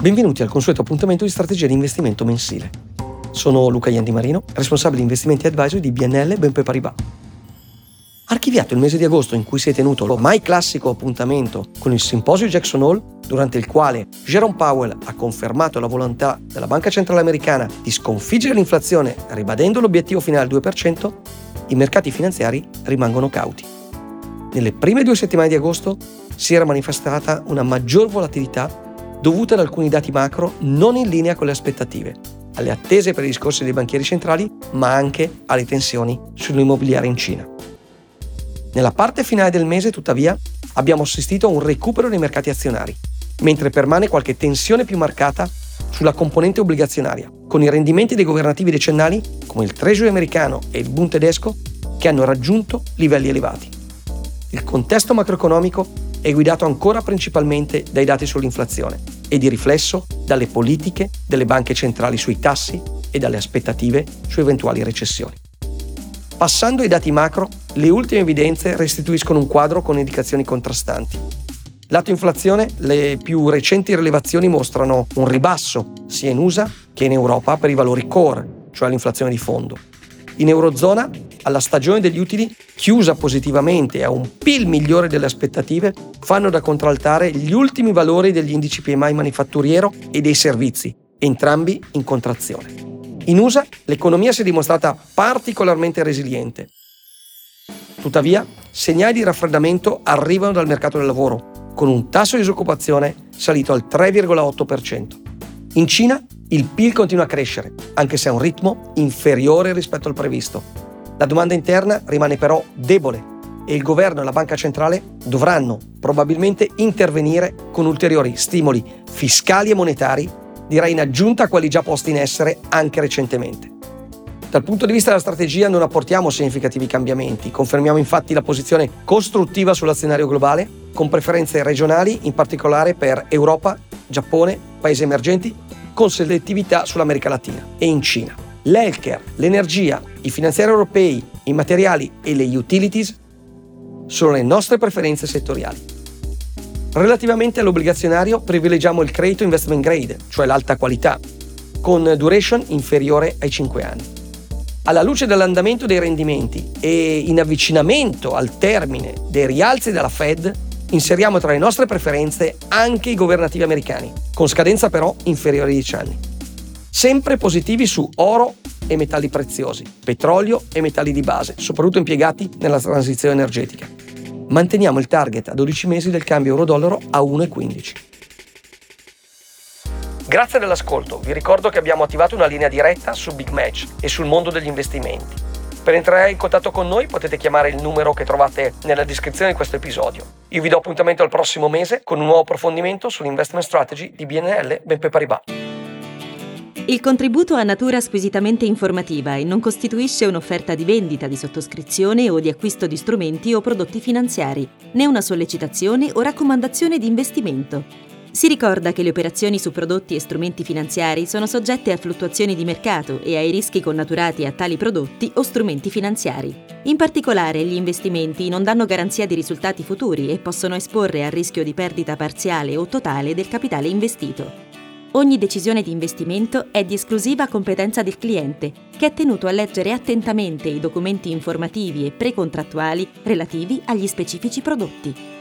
Benvenuti al consueto appuntamento di strategia di investimento mensile. Sono Luca Iandi responsabile investimenti e advisor di BNL BNP Paribas. Archiviato il mese di agosto in cui si è tenuto l'ormai classico appuntamento con il simposio Jackson Hole, durante il quale Jerome Powell ha confermato la volontà della Banca Centrale Americana di sconfiggere l'inflazione ribadendo l'obiettivo finale al 2%, i mercati finanziari rimangono cauti. Nelle prime due settimane di agosto si era manifestata una maggior volatilità dovuta ad alcuni dati macro non in linea con le aspettative, alle attese per i discorsi dei banchieri centrali, ma anche alle tensioni sull'immobiliare in Cina. Nella parte finale del mese, tuttavia, abbiamo assistito a un recupero dei mercati azionari, mentre permane qualche tensione più marcata sulla componente obbligazionaria, con i rendimenti dei governativi decennali, come il Treasury americano e il Bund tedesco, che hanno raggiunto livelli elevati. Il contesto macroeconomico è guidato ancora principalmente dai dati sull'inflazione e di riflesso dalle politiche delle banche centrali sui tassi e dalle aspettative su eventuali recessioni. Passando ai dati macro, le ultime evidenze restituiscono un quadro con indicazioni contrastanti. Lato inflazione, le più recenti rilevazioni mostrano un ribasso sia in USA che in Europa per i valori core, cioè l'inflazione di fondo. In Eurozona alla stagione degli utili, chiusa positivamente a un PIL migliore delle aspettative, fanno da contraltare gli ultimi valori degli indici PMI manifatturiero e dei servizi, entrambi in contrazione. In USA l'economia si è dimostrata particolarmente resiliente. Tuttavia, segnali di raffreddamento arrivano dal mercato del lavoro, con un tasso di disoccupazione salito al 3,8%. In Cina il PIL continua a crescere, anche se a un ritmo inferiore rispetto al previsto, la domanda interna rimane però debole e il governo e la banca centrale dovranno probabilmente intervenire con ulteriori stimoli fiscali e monetari, direi in aggiunta a quelli già posti in essere anche recentemente. Dal punto di vista della strategia non apportiamo significativi cambiamenti, confermiamo infatti la posizione costruttiva sull'azionario globale, con preferenze regionali, in particolare per Europa, Giappone, paesi emergenti, con selettività sull'America Latina e in Cina l'healthcare, l'energia, i finanziari europei, i materiali e le utilities sono le nostre preferenze settoriali. Relativamente all'obbligazionario privilegiamo il credito investment grade, cioè l'alta qualità, con duration inferiore ai 5 anni. Alla luce dell'andamento dei rendimenti e in avvicinamento al termine dei rialzi della Fed, inseriamo tra le nostre preferenze anche i governativi americani, con scadenza però inferiore ai 10 anni sempre positivi su oro e metalli preziosi, petrolio e metalli di base, soprattutto impiegati nella transizione energetica. Manteniamo il target a 12 mesi del cambio euro-dollaro a 1,15. Grazie dell'ascolto, vi ricordo che abbiamo attivato una linea diretta su Big Match e sul mondo degli investimenti. Per entrare in contatto con noi potete chiamare il numero che trovate nella descrizione di questo episodio. Io vi do appuntamento al prossimo mese con un nuovo approfondimento sull'investment strategy di BNL BNP Paribas. Il contributo ha natura squisitamente informativa e non costituisce un'offerta di vendita, di sottoscrizione o di acquisto di strumenti o prodotti finanziari, né una sollecitazione o raccomandazione di investimento. Si ricorda che le operazioni su prodotti e strumenti finanziari sono soggette a fluttuazioni di mercato e ai rischi connaturati a tali prodotti o strumenti finanziari. In particolare, gli investimenti non danno garanzia di risultati futuri e possono esporre al rischio di perdita parziale o totale del capitale investito. Ogni decisione di investimento è di esclusiva competenza del cliente, che è tenuto a leggere attentamente i documenti informativi e precontrattuali relativi agli specifici prodotti.